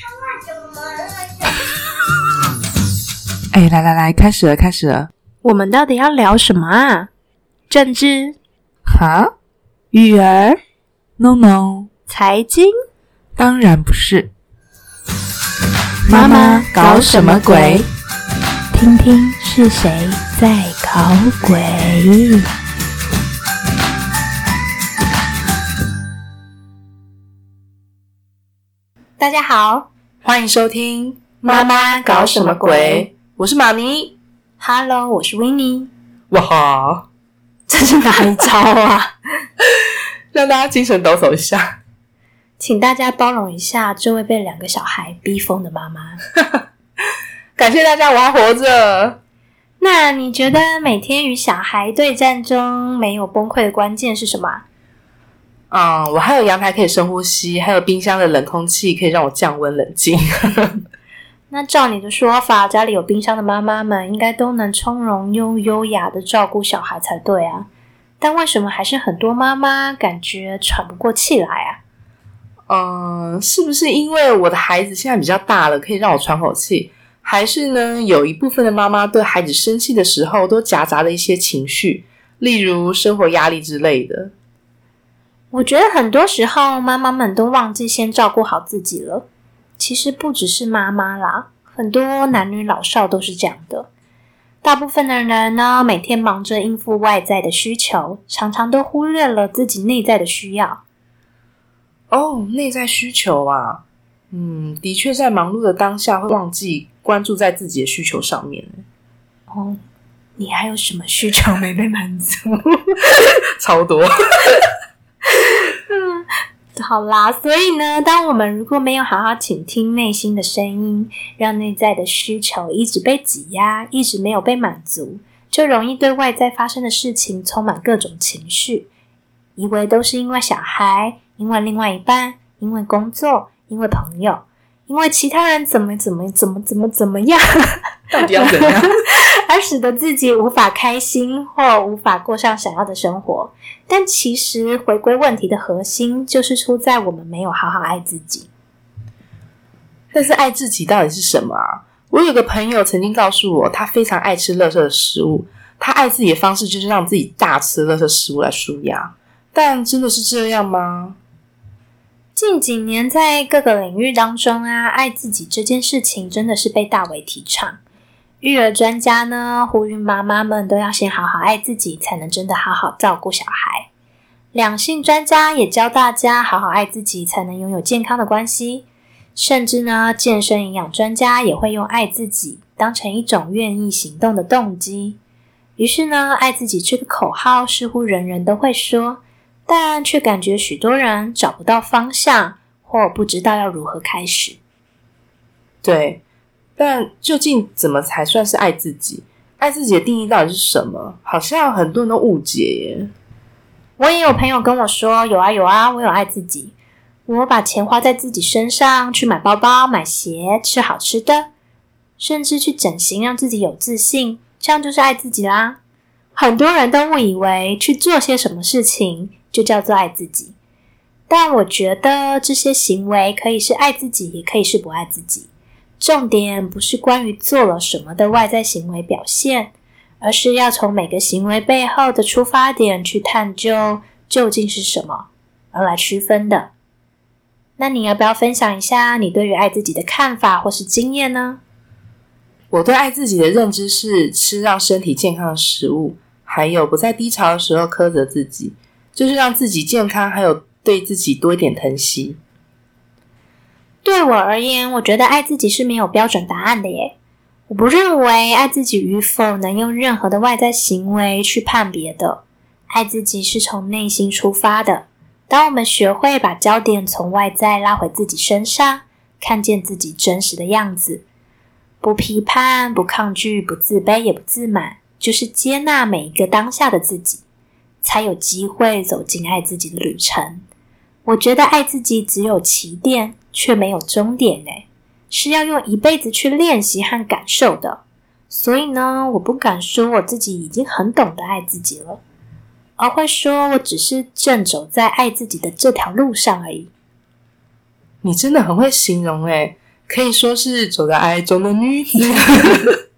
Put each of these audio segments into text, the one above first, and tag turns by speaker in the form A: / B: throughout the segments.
A: 哎，来来来，开始了，开始了。
B: 我们到底要聊什么啊？政治、
A: 哈
B: 育儿、
A: ？No No，
B: 财经？
A: 当然不是。
B: 妈妈搞什么鬼？
C: 听听是谁在搞鬼。
B: 大家好
A: 欢迎收听《
B: 妈妈搞什么鬼》，
A: 我是妈咪。
B: ，Hello，我是 w i n n i e
A: 哇哈，
B: 这是哪一招啊？
A: 让大家精神抖擞一下。
B: 请大家包容一下这位被两个小孩逼疯的妈妈。
A: 感谢大家，我还活着。
B: 那你觉得每天与小孩对战中没有崩溃的关键是什么啊？
A: 嗯，我还有阳台可以深呼吸，还有冰箱的冷空气可以让我降温冷静。
B: 那照你的说法，家里有冰箱的妈妈们应该都能从容又优雅的照顾小孩才对啊。但为什么还是很多妈妈感觉喘不过气来啊？
A: 嗯，是不是因为我的孩子现在比较大了，可以让我喘口气？还是呢，有一部分的妈妈对孩子生气的时候都夹杂了一些情绪，例如生活压力之类的。
B: 我觉得很多时候妈妈们都忘记先照顾好自己了。其实不只是妈妈啦，很多男女老少都是这样的。大部分的人呢，每天忙着应付外在的需求，常常都忽略了自己内在的需要。
A: 哦，内在需求啊，嗯，的确在忙碌的当下会忘记关注在自己的需求上面。
B: 哦，你还有什么需求没被满足？
A: 超多。
B: 好啦，所以呢，当我们如果没有好好倾听内心的声音，让内在的需求一直被挤压，一直没有被满足，就容易对外在发生的事情充满各种情绪，以为都是因为小孩，因为另外一半，因为工作，因为朋友，因为其他人怎么怎么怎么怎么怎么样，
A: 到底要怎样？
B: 而使得自己无法开心或无法过上想要的生活。但其实回归问题的核心，就是出在我们没有好好爱自己。
A: 但是爱自己到底是什么啊？我有个朋友曾经告诉我，他非常爱吃垃圾的食物，他爱自己的方式就是让自己大吃垃圾食物来舒压。但真的是这样吗？
B: 近几年在各个领域当中啊，爱自己这件事情真的是被大为提倡。育儿专家呢，呼吁妈妈们都要先好好爱自己，才能真的好好照顾小孩。两性专家也教大家好好爱自己，才能拥有健康的关系。甚至呢，健身营养专家也会用爱自己当成一种愿意行动的动机。于是呢，爱自己这个口号似乎人人都会说，但却感觉许多人找不到方向，或不知道要如何开始。
A: 对，但究竟怎么才算是爱自己？爱自己的定义到底是什么？好像很多人都误解耶。
B: 我也有朋友跟我说，有啊有啊，我有爱自己，我把钱花在自己身上，去买包包、买鞋、吃好吃的，甚至去整形，让自己有自信，这样就是爱自己啦。很多人都误以为去做些什么事情就叫做爱自己，但我觉得这些行为可以是爱自己，也可以是不爱自己。重点不是关于做了什么的外在行为表现，而是要从每个行为背后的出发点去探究究竟是什么，而来区分的。那你要不要分享一下你对于爱自己的看法或是经验呢？
A: 我对爱自己的认知是吃让身体健康的食物，还有不在低潮的时候苛责自己，就是让自己健康，还有对自己多一点疼惜。
B: 对我而言，我觉得爱自己是没有标准答案的耶。我不认为爱自己与否能用任何的外在行为去判别的。爱自己是从内心出发的。当我们学会把焦点从外在拉回自己身上，看见自己真实的样子，不批判、不抗拒、不自卑也不自满，就是接纳每一个当下的自己，才有机会走进爱自己的旅程。我觉得爱自己只有起点，却没有终点诶，是要用一辈子去练习和感受的。所以呢，我不敢说我自己已经很懂得爱自己了，而会说我只是正走在爱自己的这条路上而已。
A: 你真的很会形容诶，可以说是走在爱中的女子。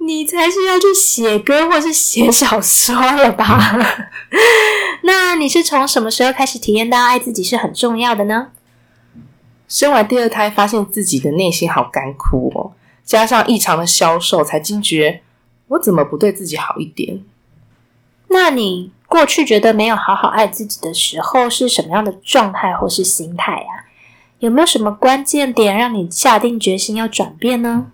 B: 你才是要去写歌或是写小说了吧？那你是从什么时候开始体验到爱自己是很重要的呢？
A: 生完第二胎，发现自己的内心好干枯哦，加上异常的消瘦，才惊觉我怎么不对自己好一点？
B: 那你过去觉得没有好好爱自己的时候是什么样的状态或是心态啊？有没有什么关键点让你下定决心要转变呢？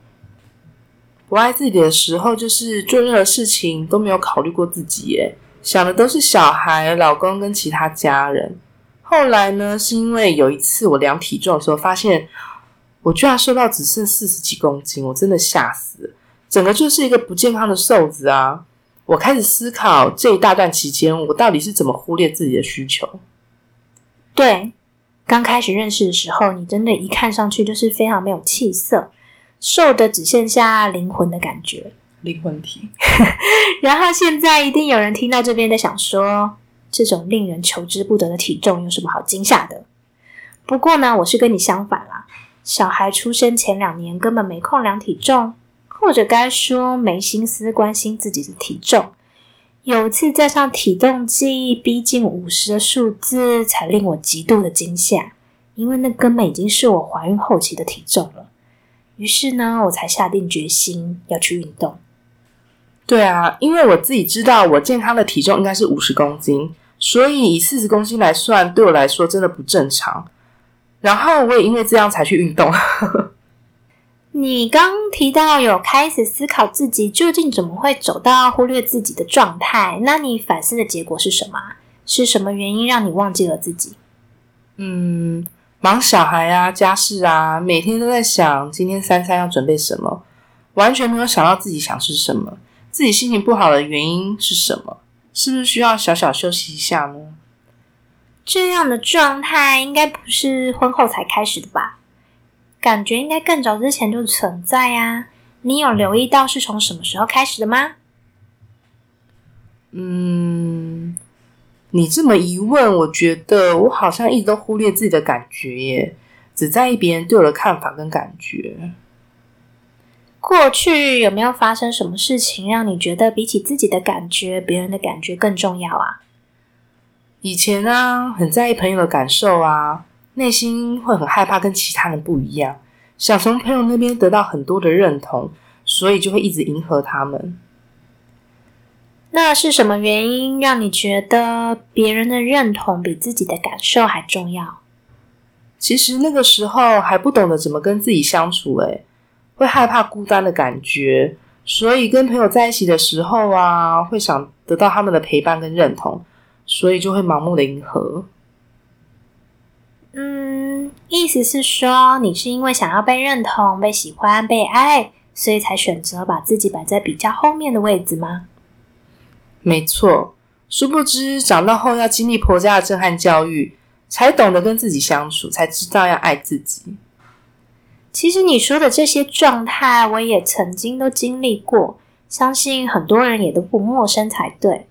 A: 不爱自己的时候，就是做任何事情都没有考虑过自己，耶，想的都是小孩、老公跟其他家人。后来呢，是因为有一次我量体重的时候，发现我居然瘦到只剩四十几公斤，我真的吓死了，整个就是一个不健康的瘦子啊！我开始思考这一大段期间，我到底是怎么忽略自己的需求？
B: 对，刚开始认识的时候，你真的一看上去就是非常没有气色。瘦的只剩下灵魂的感觉，
A: 灵魂体。
B: 然后现在一定有人听到这边在想说，这种令人求之不得的体重有什么好惊吓的？不过呢，我是跟你相反啦。小孩出生前两年根本没空量体重，或者该说没心思关心自己的体重。有一次在上体重计，逼近五十的数字，才令我极度的惊吓，因为那根本已经是我怀孕后期的体重了。于是呢，我才下定决心要去运动。
A: 对啊，因为我自己知道我健康的体重应该是五十公斤，所以以四十公斤来算，对我来说真的不正常。然后我也因为这样才去运动。
B: 你刚提到有开始思考自己究竟怎么会走到忽略自己的状态，那你反思的结果是什么？是什么原因让你忘记了自己？
A: 嗯。忙小孩啊，家事啊，每天都在想今天三餐要准备什么，完全没有想到自己想吃什么，自己心情不好的原因是什么？是不是需要小小休息一下呢？
B: 这样的状态应该不是婚后才开始的吧？感觉应该更早之前就存在啊！你有留意到是从什么时候开始的吗？
A: 嗯。你这么一问，我觉得我好像一直都忽略自己的感觉耶，只在意别人对我的看法跟感觉。
B: 过去有没有发生什么事情让你觉得比起自己的感觉，别人的感觉更重要啊？
A: 以前啊，很在意朋友的感受啊，内心会很害怕跟其他人不一样，想从朋友那边得到很多的认同，所以就会一直迎合他们。
B: 那是什么原因让你觉得别人的认同比自己的感受还重要？
A: 其实那个时候还不懂得怎么跟自己相处，诶会害怕孤单的感觉，所以跟朋友在一起的时候啊，会想得到他们的陪伴跟认同，所以就会盲目的迎合。
B: 嗯，意思是说，你是因为想要被认同、被喜欢、被爱，所以才选择把自己摆在比较后面的位置吗？
A: 没错，殊不知长大后要经历婆家的震撼教育，才懂得跟自己相处，才知道要爱自己。
B: 其实你说的这些状态，我也曾经都经历过，相信很多人也都不陌生才对。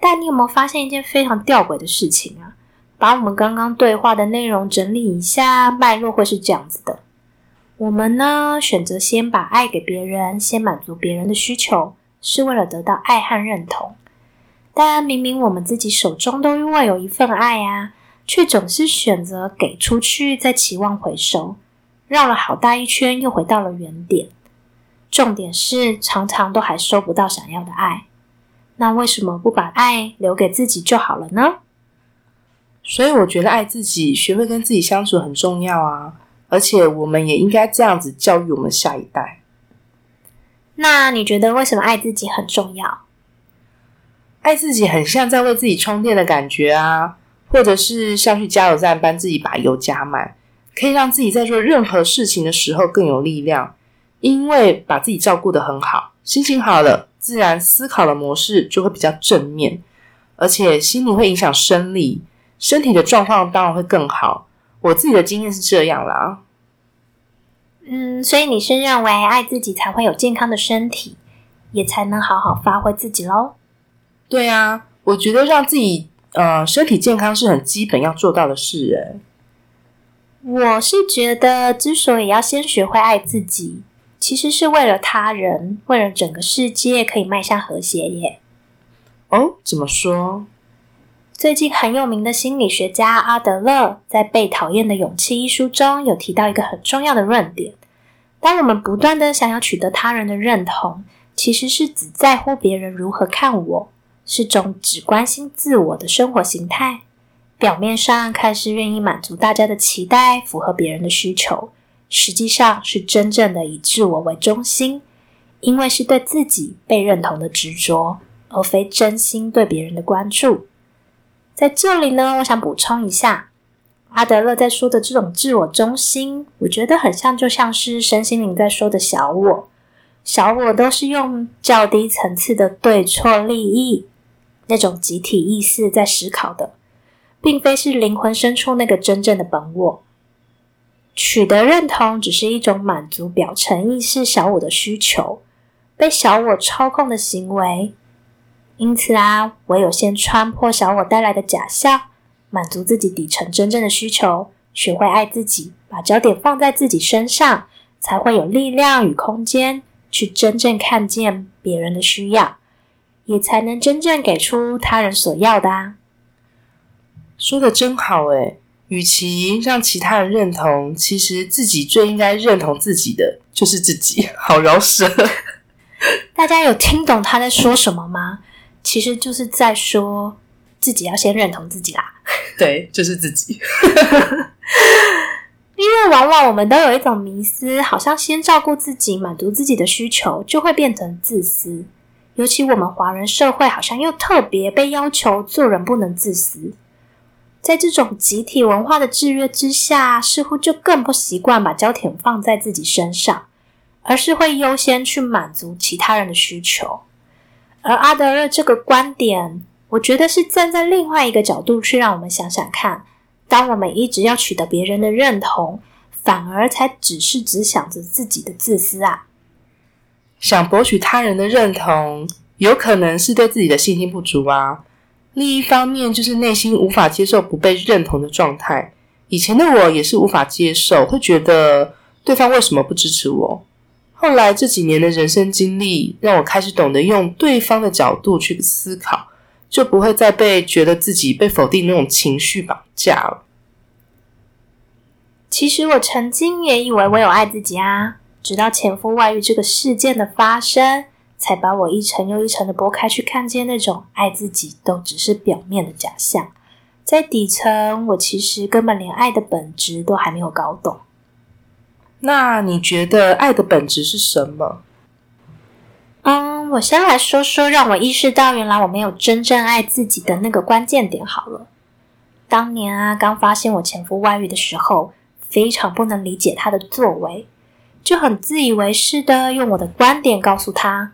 B: 但你有没有发现一件非常吊诡的事情啊？把我们刚刚对话的内容整理一下，脉络会是这样子的：我们呢，选择先把爱给别人，先满足别人的需求，是为了得到爱和认同。但明明我们自己手中都因为有一份爱啊，却总是选择给出去，再期望回收，绕了好大一圈，又回到了原点。重点是常常都还收不到想要的爱，那为什么不把爱留给自己就好了呢？
A: 所以我觉得爱自己，学会跟自己相处很重要啊，而且我们也应该这样子教育我们下一代。
B: 那你觉得为什么爱自己很重要？
A: 爱自己很像在为自己充电的感觉啊，或者是像去加油站帮自己把油加满，可以让自己在做任何事情的时候更有力量。因为把自己照顾得很好，心情好了，自然思考的模式就会比较正面，而且心理会影响生理，身体的状况当然会更好。我自己的经验是这样啦。
B: 嗯，所以你是认为爱自己才会有健康的身体，也才能好好发挥自己喽？
A: 对啊，我觉得让自己呃身体健康是很基本要做到的事。哎，
B: 我是觉得，之所以要先学会爱自己，其实是为了他人，为了整个世界可以迈向和谐耶。
A: 哦，怎么说？
B: 最近很有名的心理学家阿德勒在《被讨厌的勇气》一书中有提到一个很重要的论点：当我们不断的想要取得他人的认同，其实是只在乎别人如何看我，是种只关心自我的生活形态。表面上看是愿意满足大家的期待，符合别人的需求，实际上是真正的以自我为中心，因为是对自己被认同的执着，而非真心对别人的关注。在这里呢，我想补充一下，阿德勒在说的这种自我中心，我觉得很像，就像是身心灵在说的小我。小我都是用较低层次的对错利益那种集体意识在思考的。并非是灵魂深处那个真正的本我，取得认同只是一种满足表层意识小我的需求，被小我操控的行为。因此啊，唯有先穿破小我带来的假象，满足自己底层真正的需求，学会爱自己，把焦点放在自己身上，才会有力量与空间去真正看见别人的需要，也才能真正给出他人所要的啊。
A: 说的真好诶，与其让其他人认同，其实自己最应该认同自己的就是自己。好饶舌，
B: 大家有听懂他在说什么吗？其实就是在说自己要先认同自己啦。
A: 对，就是自己。
B: 因为往往我们都有一种迷思，好像先照顾自己、满足自己的需求，就会变成自私。尤其我们华人社会，好像又特别被要求做人不能自私。在这种集体文化的制约之下，似乎就更不习惯把焦点放在自己身上，而是会优先去满足其他人的需求。而阿德勒这个观点，我觉得是站在另外一个角度去让我们想想看：当我们一直要取得别人的认同，反而才只是只想着自己的自私啊！
A: 想博取他人的认同，有可能是对自己的信心不足啊。另一方面，就是内心无法接受不被认同的状态。以前的我也是无法接受，会觉得对方为什么不支持我。后来这几年的人生经历，让我开始懂得用对方的角度去思考，就不会再被觉得自己被否定那种情绪绑架了。
B: 其实我曾经也以为我有爱自己啊，直到前夫外遇这个事件的发生。才把我一层又一层的剥开，去看见那种爱自己都只是表面的假象，在底层，我其实根本连爱的本质都还没有搞懂。
A: 那你觉得爱的本质是什么？
B: 嗯，我先来说说让我意识到原来我没有真正爱自己的那个关键点好了。当年啊，刚发现我前夫外遇的时候，非常不能理解他的作为，就很自以为是的用我的观点告诉他。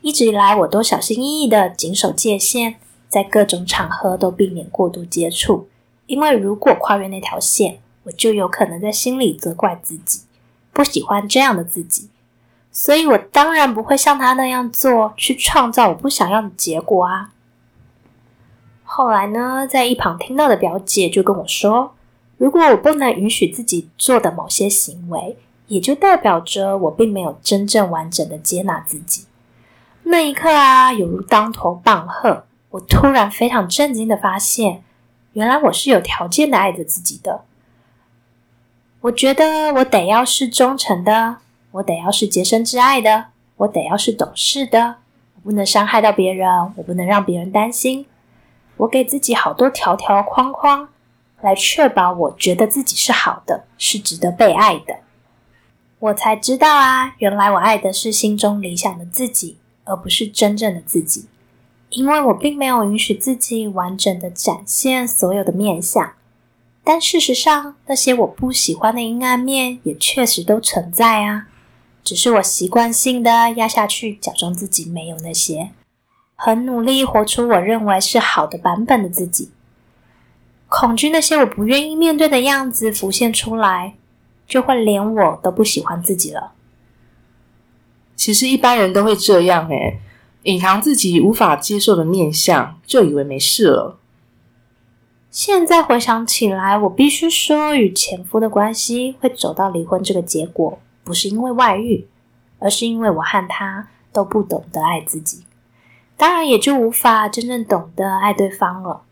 B: 一直以来，我都小心翼翼的谨守界限，在各种场合都避免过度接触，因为如果跨越那条线，我就有可能在心里责怪自己，不喜欢这样的自己，所以我当然不会像他那样做，去创造我不想要的结果啊。后来呢，在一旁听到的表姐就跟我说，如果我不能允许自己做的某些行为，也就代表着我并没有真正完整的接纳自己。那一刻啊，犹如当头棒喝！我突然非常震惊的发现，原来我是有条件的爱着自己的。我觉得我得要是忠诚的，我得要是洁身自爱的，我得要是懂事的，我不能伤害到别人，我不能让别人担心。我给自己好多条条框框，来确保我觉得自己是好的，是值得被爱的。我才知道啊，原来我爱的是心中理想的自己。而不是真正的自己，因为我并没有允许自己完整的展现所有的面相。但事实上，那些我不喜欢的阴暗面也确实都存在啊，只是我习惯性的压下去，假装自己没有那些，很努力活出我认为是好的版本的自己。恐惧那些我不愿意面对的样子浮现出来，就会连我都不喜欢自己了。
A: 其实一般人都会这样，诶隐藏自己无法接受的面相，就以为没事了。
B: 现在回想起来，我必须说，与前夫的关系会走到离婚这个结果，不是因为外遇，而是因为我和他都不懂得爱自己，当然也就无法真正懂得爱对方了。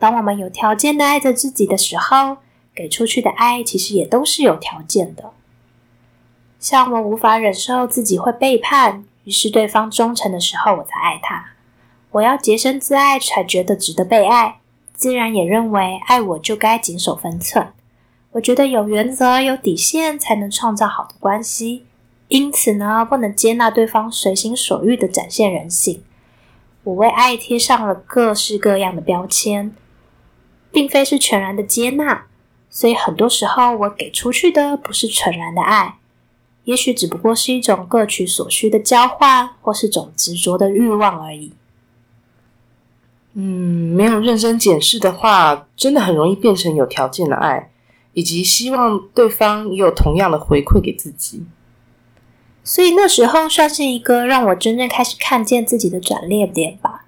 B: 当我们有条件的爱着自己的时候，给出去的爱其实也都是有条件的。像我无法忍受自己会背叛，于是对方忠诚的时候，我才爱他。我要洁身自爱，才觉得值得被爱。自然也认为爱我就该谨守分寸。我觉得有原则、有底线，才能创造好的关系。因此呢，不能接纳对方随心所欲的展现人性。我为爱贴上了各式各样的标签，并非是全然的接纳。所以很多时候，我给出去的不是纯然的爱，也许只不过是一种各取所需的交换，或是种执着的欲望而已。
A: 嗯，没有认真检视的话，真的很容易变成有条件的爱，以及希望对方也有同样的回馈给自己。
B: 所以那时候算是一个让我真正开始看见自己的转捩点吧，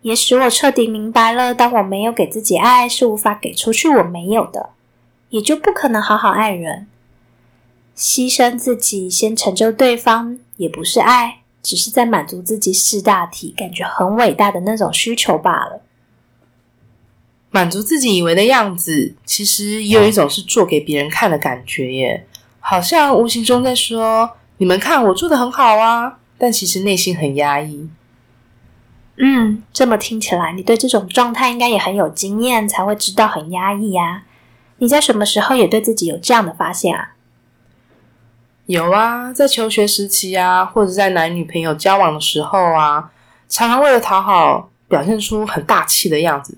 B: 也使我彻底明白了：当我没有给自己爱，是无法给出去我没有的，也就不可能好好爱人。牺牲自己先成就对方，也不是爱。只是在满足自己四大体、感觉很伟大的那种需求罢了。
A: 满足自己以为的样子，其实也有一种是做给别人看的感觉耶，好像无形中在说：“你们看我做的很好啊。”但其实内心很压抑。
B: 嗯，这么听起来，你对这种状态应该也很有经验，才会知道很压抑呀。你在什么时候也对自己有这样的发现啊？
A: 有啊，在求学时期啊，或者在男女朋友交往的时候啊，常常为了讨好，表现出很大气的样子，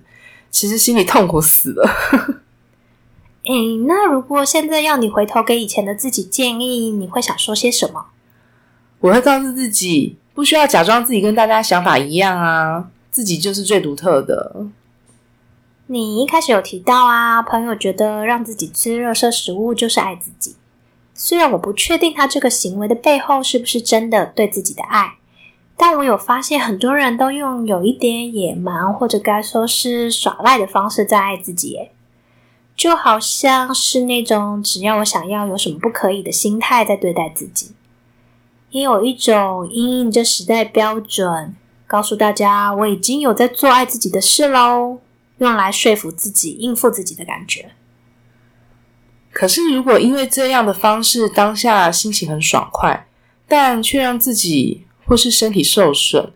A: 其实心里痛苦死了。
B: 哎，那如果现在要你回头给以前的自己建议，你会想说些什么？
A: 我会告诉自己，不需要假装自己跟大家想法一样啊，自己就是最独特的。
B: 你一开始有提到啊，朋友觉得让自己吃热色食物就是爱自己。虽然我不确定他这个行为的背后是不是真的对自己的爱，但我有发现很多人都用有一点野蛮或者该说是耍赖的方式在爱自己，就好像是那种只要我想要有什么不可以的心态在对待自己，也有一种因应这时代标准，告诉大家我已经有在做爱自己的事喽，用来说服自己应付自己的感觉。
A: 可是，如果因为这样的方式，当下心情很爽快，但却让自己或是身体受损，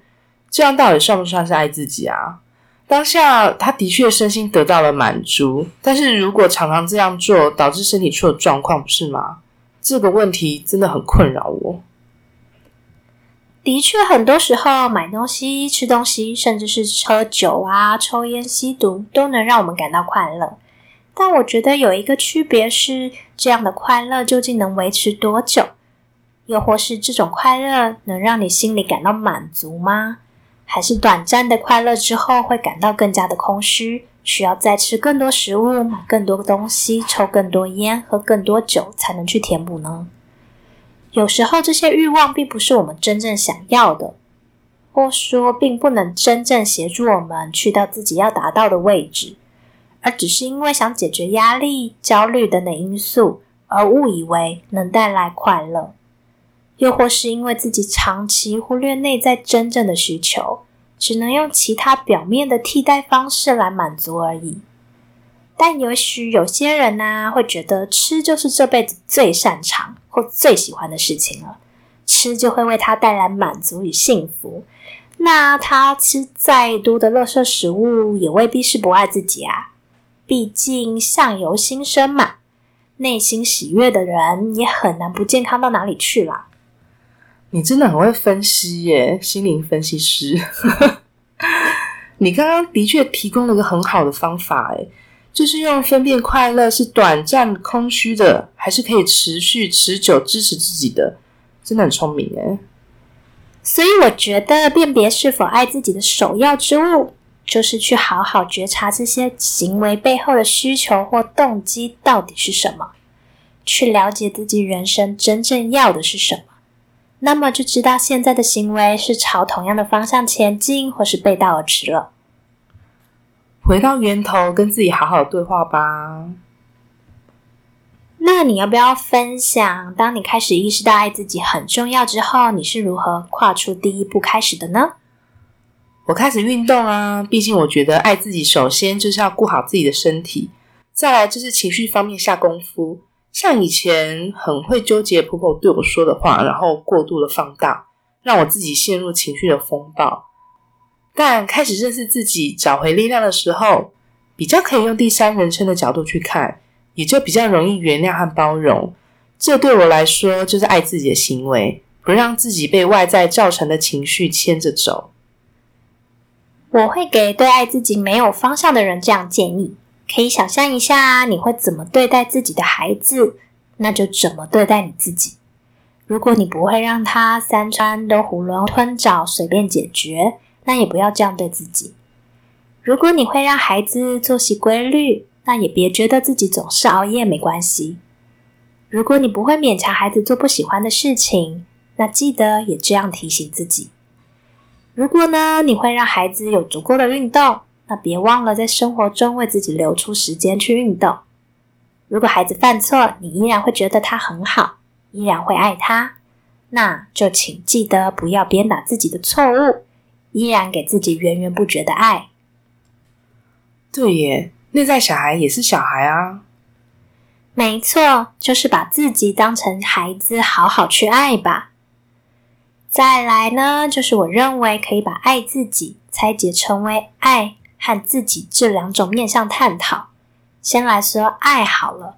A: 这样到底算不算是爱自己啊？当下他的确身心得到了满足，但是如果常常这样做，导致身体出了状况，不是吗？这个问题真的很困扰我。
B: 的确，很多时候买东西、吃东西，甚至是喝酒啊、抽烟、吸毒，都能让我们感到快乐。但我觉得有一个区别是，这样的快乐究竟能维持多久？又或是这种快乐能让你心里感到满足吗？还是短暂的快乐之后会感到更加的空虚，需要再吃更多食物、买更多东西、抽更多烟、喝更多酒才能去填补呢？有时候这些欲望并不是我们真正想要的，或说并不能真正协助我们去到自己要达到的位置。而只是因为想解决压力、焦虑等等因素，而误以为能带来快乐，又或是因为自己长期忽略内在真正的需求，只能用其他表面的替代方式来满足而已。但也许有些人呢，会觉得吃就是这辈子最擅长或最喜欢的事情了，吃就会为他带来满足与幸福。那他吃再多的垃圾食物，也未必是不爱自己啊。毕竟相由心生嘛，内心喜悦的人也很难不健康到哪里去啦。
A: 你真的很会分析耶，心灵分析师。你刚刚的确提供了个很好的方法，诶就是用分辨快乐是短暂空虚的，还是可以持续持久支持自己的，真的很聪明诶
B: 所以我觉得辨别是否爱自己的首要之物。就是去好好觉察这些行为背后的需求或动机到底是什么，去了解自己人生真正要的是什么，那么就知道现在的行为是朝同样的方向前进，或是背道而驰了。
A: 回到源头，跟自己好好对话吧。
B: 那你要不要分享，当你开始意识到爱自己很重要之后，你是如何跨出第一步开始的呢？
A: 我开始运动啊，毕竟我觉得爱自己首先就是要顾好自己的身体，再来就是情绪方面下功夫。像以前很会纠结婆婆对我说的话，然后过度的放大，让我自己陷入情绪的风暴。但开始认识自己、找回力量的时候，比较可以用第三人称的角度去看。也就比较容易原谅和包容，这对我来说就是爱自己的行为，不让自己被外在造成的情绪牵着走。
B: 我会给对爱自己没有方向的人这样建议：可以想象一下，你会怎么对待自己的孩子，那就怎么对待你自己。如果你不会让他三餐都囫囵吞枣、随便解决，那也不要这样对自己。如果你会让孩子作息规律，那也别觉得自己总是熬夜没关系。如果你不会勉强孩子做不喜欢的事情，那记得也这样提醒自己。如果呢，你会让孩子有足够的运动，那别忘了在生活中为自己留出时间去运动。如果孩子犯错，你依然会觉得他很好，依然会爱他，那就请记得不要鞭打自己的错误，依然给自己源源不绝的爱。
A: 对耶。内在小孩也是小孩啊，
B: 没错，就是把自己当成孩子，好好去爱吧。再来呢，就是我认为可以把爱自己拆解成为爱和自己这两种面向探讨。先来说爱好了，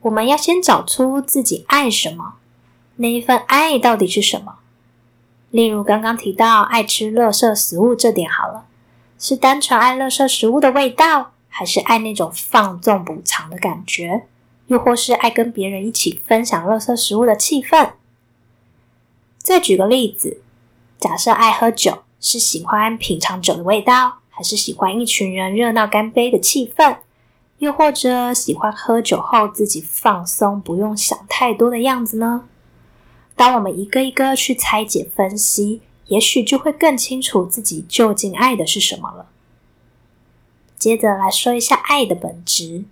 B: 我们要先找出自己爱什么，那一份爱到底是什么？例如刚刚提到爱吃垃圾食物这点好了，是单纯爱垃圾食物的味道。还是爱那种放纵补偿的感觉，又或是爱跟别人一起分享乐色食物的气氛。再举个例子，假设爱喝酒，是喜欢品尝酒的味道，还是喜欢一群人热闹干杯的气氛？又或者喜欢喝酒后自己放松，不用想太多的样子呢？当我们一个一个去拆解分析，也许就会更清楚自己究竟爱的是什么了。接着来说一下爱的本质。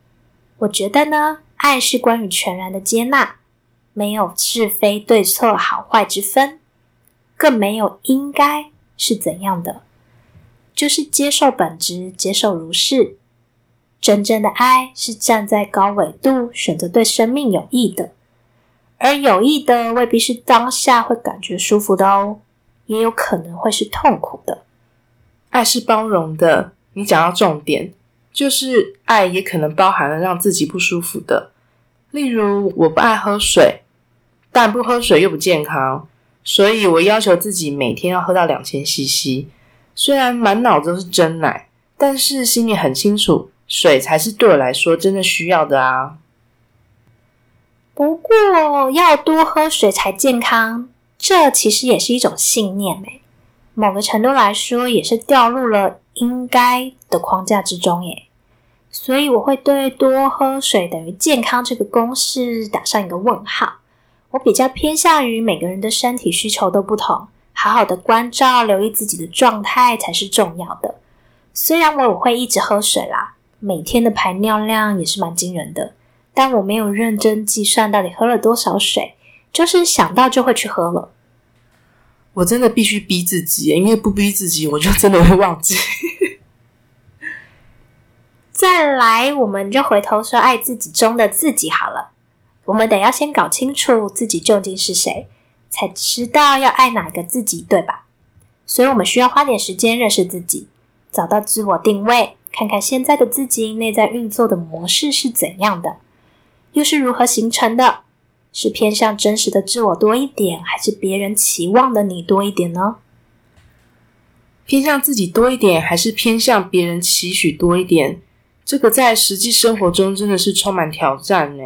B: 我觉得呢，爱是关于全然的接纳，没有是非对错、好坏之分，更没有应该是怎样的，就是接受本质，接受如是。真正的爱是站在高纬度，选择对生命有益的，而有益的未必是当下会感觉舒服的哦，也有可能会是痛苦的。
A: 爱是包容的。你讲到重点，就是爱也可能包含了让自己不舒服的，例如我不爱喝水，但不喝水又不健康，所以我要求自己每天要喝到两千 CC。虽然满脑子都是真奶，但是心里很清楚，水才是对我来说真的需要的啊。
B: 不过要多喝水才健康，这其实也是一种信念诶。某个程度来说，也是掉入了应该的框架之中耶。所以我会对多喝水等于健康这个公式打上一个问号。我比较偏向于每个人的身体需求都不同，好好的关照、留意自己的状态才是重要的。虽然我会一直喝水啦，每天的排尿量也是蛮惊人的，但我没有认真计算到底喝了多少水，就是想到就会去喝了。
A: 我真的必须逼自己，因为不逼自己，我就真的会忘记。
B: 再来，我们就回头说爱自己中的自己好了。我们得要先搞清楚自己究竟是谁，才知道要爱哪个自己，对吧？所以，我们需要花点时间认识自己，找到自我定位，看看现在的自己内在运作的模式是怎样的，又是如何形成的。是偏向真实的自我多一点，还是别人期望的你多一点呢？
A: 偏向自己多一点，还是偏向别人期许多一点？这个在实际生活中真的是充满挑战呢。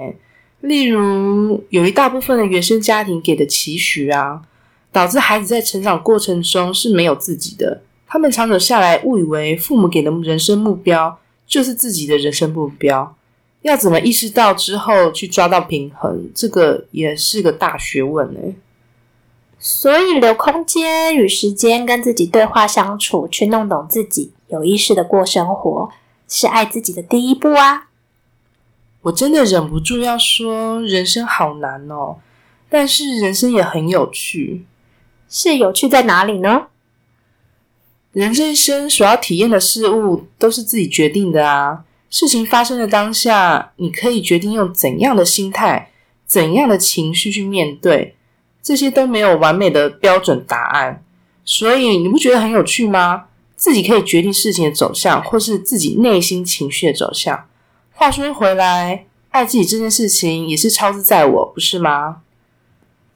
A: 例如，有一大部分的原生家庭给的期许啊，导致孩子在成长过程中是没有自己的。他们长久下来，误以为父母给的人生目标就是自己的人生目标。要怎么意识到之后去抓到平衡，这个也是个大学问呢。
B: 所以留空间与时间跟自己对话相处，去弄懂自己，有意识的过生活，是爱自己的第一步啊！
A: 我真的忍不住要说，人生好难哦，但是人生也很有趣。
B: 是有趣在哪里呢？
A: 人这一生所要体验的事物都是自己决定的啊！事情发生的当下，你可以决定用怎样的心态、怎样的情绪去面对，这些都没有完美的标准答案。所以你不觉得很有趣吗？自己可以决定事情的走向，或是自己内心情绪的走向。话说回来，爱自己这件事情也是超自在我，不是吗？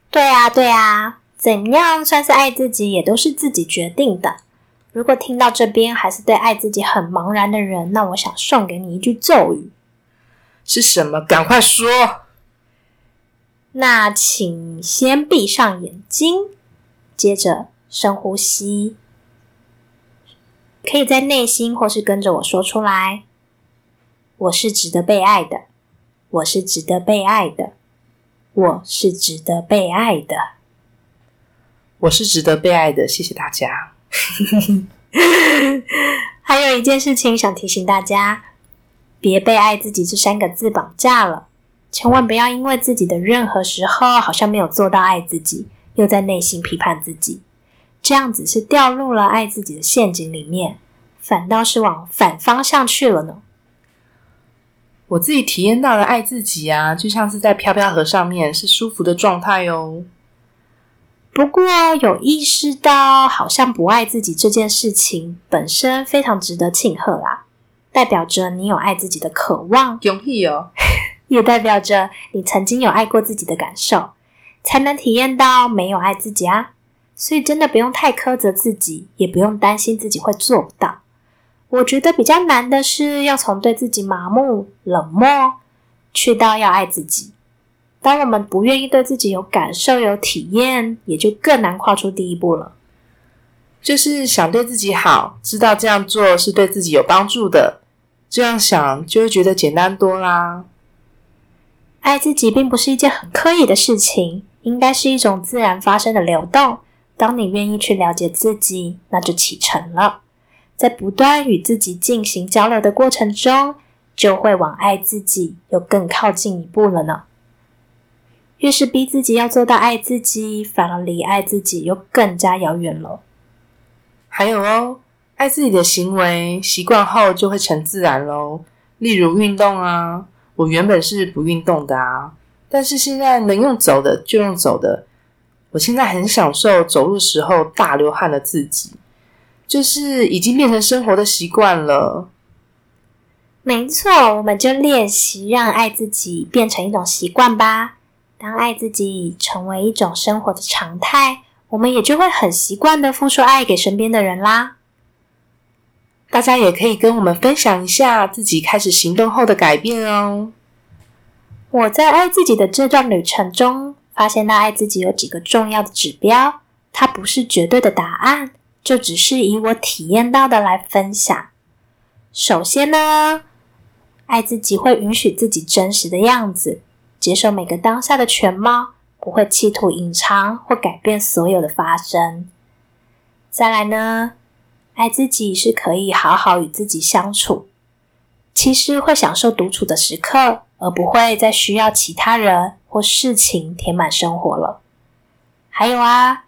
B: 对啊，对啊，怎样算是爱自己，也都是自己决定的。如果听到这边还是对爱自己很茫然的人，那我想送给你一句咒语，
A: 是什么？赶快说！
B: 那请先闭上眼睛，接着深呼吸，可以在内心或是跟着我说出来：“我是值得被爱的，我是值得被爱的，我是值得被爱的，
A: 我是值得被爱的。”谢谢大家。
B: 还有一件事情想提醒大家：别被“爱自己”这三个字绑架了。千万不要因为自己的任何时候好像没有做到爱自己，又在内心批判自己，这样子是掉入了爱自己的陷阱里面，反倒是往反方向去了呢。
A: 我自己体验到了爱自己啊，就像是在飘飘河上面，是舒服的状态哦。
B: 不过，有意识到好像不爱自己这件事情本身非常值得庆贺啦，代表着你有爱自己的渴望，
A: 容易哦，
B: 也代表着你曾经有爱过自己的感受，才能体验到没有爱自己啊。所以，真的不用太苛责自己，也不用担心自己会做不到。我觉得比较难的是，要从对自己麻木冷漠，去到要爱自己。当我们不愿意对自己有感受、有体验，也就更难跨出第一步了。
A: 就是想对自己好，知道这样做是对自己有帮助的，这样想就会觉得简单多啦。
B: 爱自己并不是一件很刻意的事情，应该是一种自然发生的流动。当你愿意去了解自己，那就启程了。在不断与自己进行交流的过程中，就会往爱自己又更靠近一步了呢。越是逼自己要做到爱自己，反而离爱自己又更加遥远了。
A: 还有哦，爱自己的行为习惯后就会成自然喽。例如运动啊，我原本是不运动的啊，但是现在能用走的就用走的。我现在很享受走路时候大流汗的自己，就是已经变成生活的习惯了。
B: 没错，我们就练习让爱自己变成一种习惯吧。当爱自己成为一种生活的常态，我们也就会很习惯的付出爱给身边的人啦。
A: 大家也可以跟我们分享一下自己开始行动后的改变哦。
B: 我在爱自己的这段旅程中，发现到爱自己有几个重要的指标，它不是绝对的答案，就只是以我体验到的来分享。首先呢，爱自己会允许自己真实的样子。接受每个当下的全貌，不会企图隐藏或改变所有的发生。再来呢，爱自己是可以好好与自己相处，其实会享受独处的时刻，而不会再需要其他人或事情填满生活了。还有啊，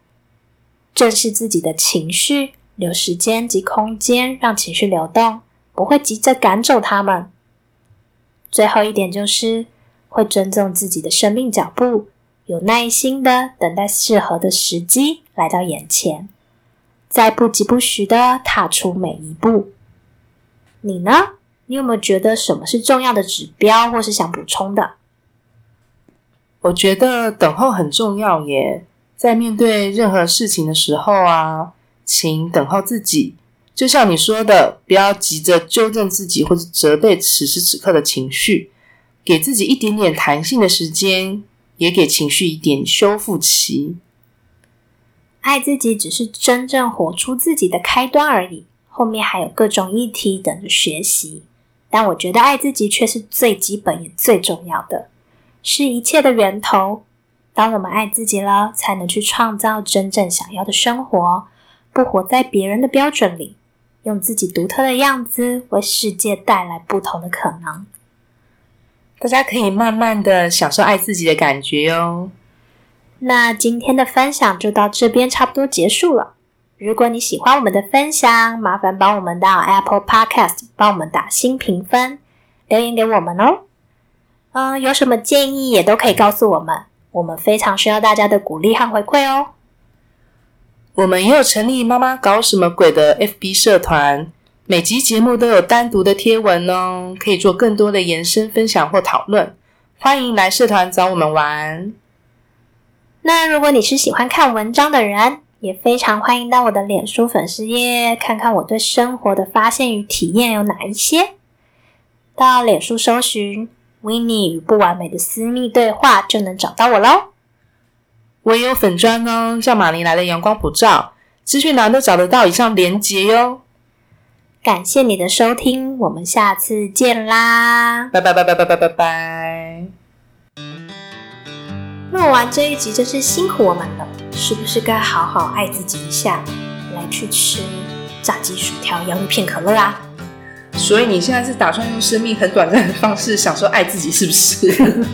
B: 正视自己的情绪，留时间及空间让情绪流动，不会急着赶走他们。最后一点就是。会尊重自己的生命脚步，有耐心的等待适合的时机来到眼前，再不疾不徐的踏出每一步。你呢？你有没有觉得什么是重要的指标，或是想补充的？
A: 我觉得等候很重要耶，在面对任何事情的时候啊，请等候自己。就像你说的，不要急着纠正自己或者责备此时此刻的情绪。给自己一点点弹性的时间，也给情绪一点修复期。
B: 爱自己只是真正活出自己的开端而已，后面还有各种议题等着学习。但我觉得爱自己却是最基本也最重要的，是一切的源头。当我们爱自己了，才能去创造真正想要的生活，不活在别人的标准里。用自己独特的样子为世界带来不同的可能。
A: 大家可以慢慢的享受爱自己的感觉哟。
B: 那今天的分享就到这边，差不多结束了。如果你喜欢我们的分享，麻烦帮我们到 Apple Podcast 帮我们打新评分，留言给我们哦。嗯，有什么建议也都可以告诉我们，我们非常需要大家的鼓励和回馈哦。
A: 我们也有成立“妈妈搞什么鬼”的 FB 社团，每集节目都有单独的贴文哦，可以做更多的延伸分享或讨论。欢迎来社团找我们玩。
B: 那如果你是喜欢看文章的人，也非常欢迎到我的脸书粉丝页看看我对生活的发现与体验有哪一些。到脸书搜寻 “Winnie 与不完美的私密对话”就能找到我喽。
A: 我也有粉砖哦，叫马尼来的阳光普照，资讯栏都找得到以上连结哟。
B: 感谢你的收听，我们下次见啦！
A: 拜拜拜拜拜拜拜拜。
B: 录完这一集真是辛苦我们了，是不是该好好爱自己一下，来去吃炸鸡薯条、洋芋片、可乐啊？
A: 所以你现在是打算用生命很短暂的方式享受爱自己，是不是？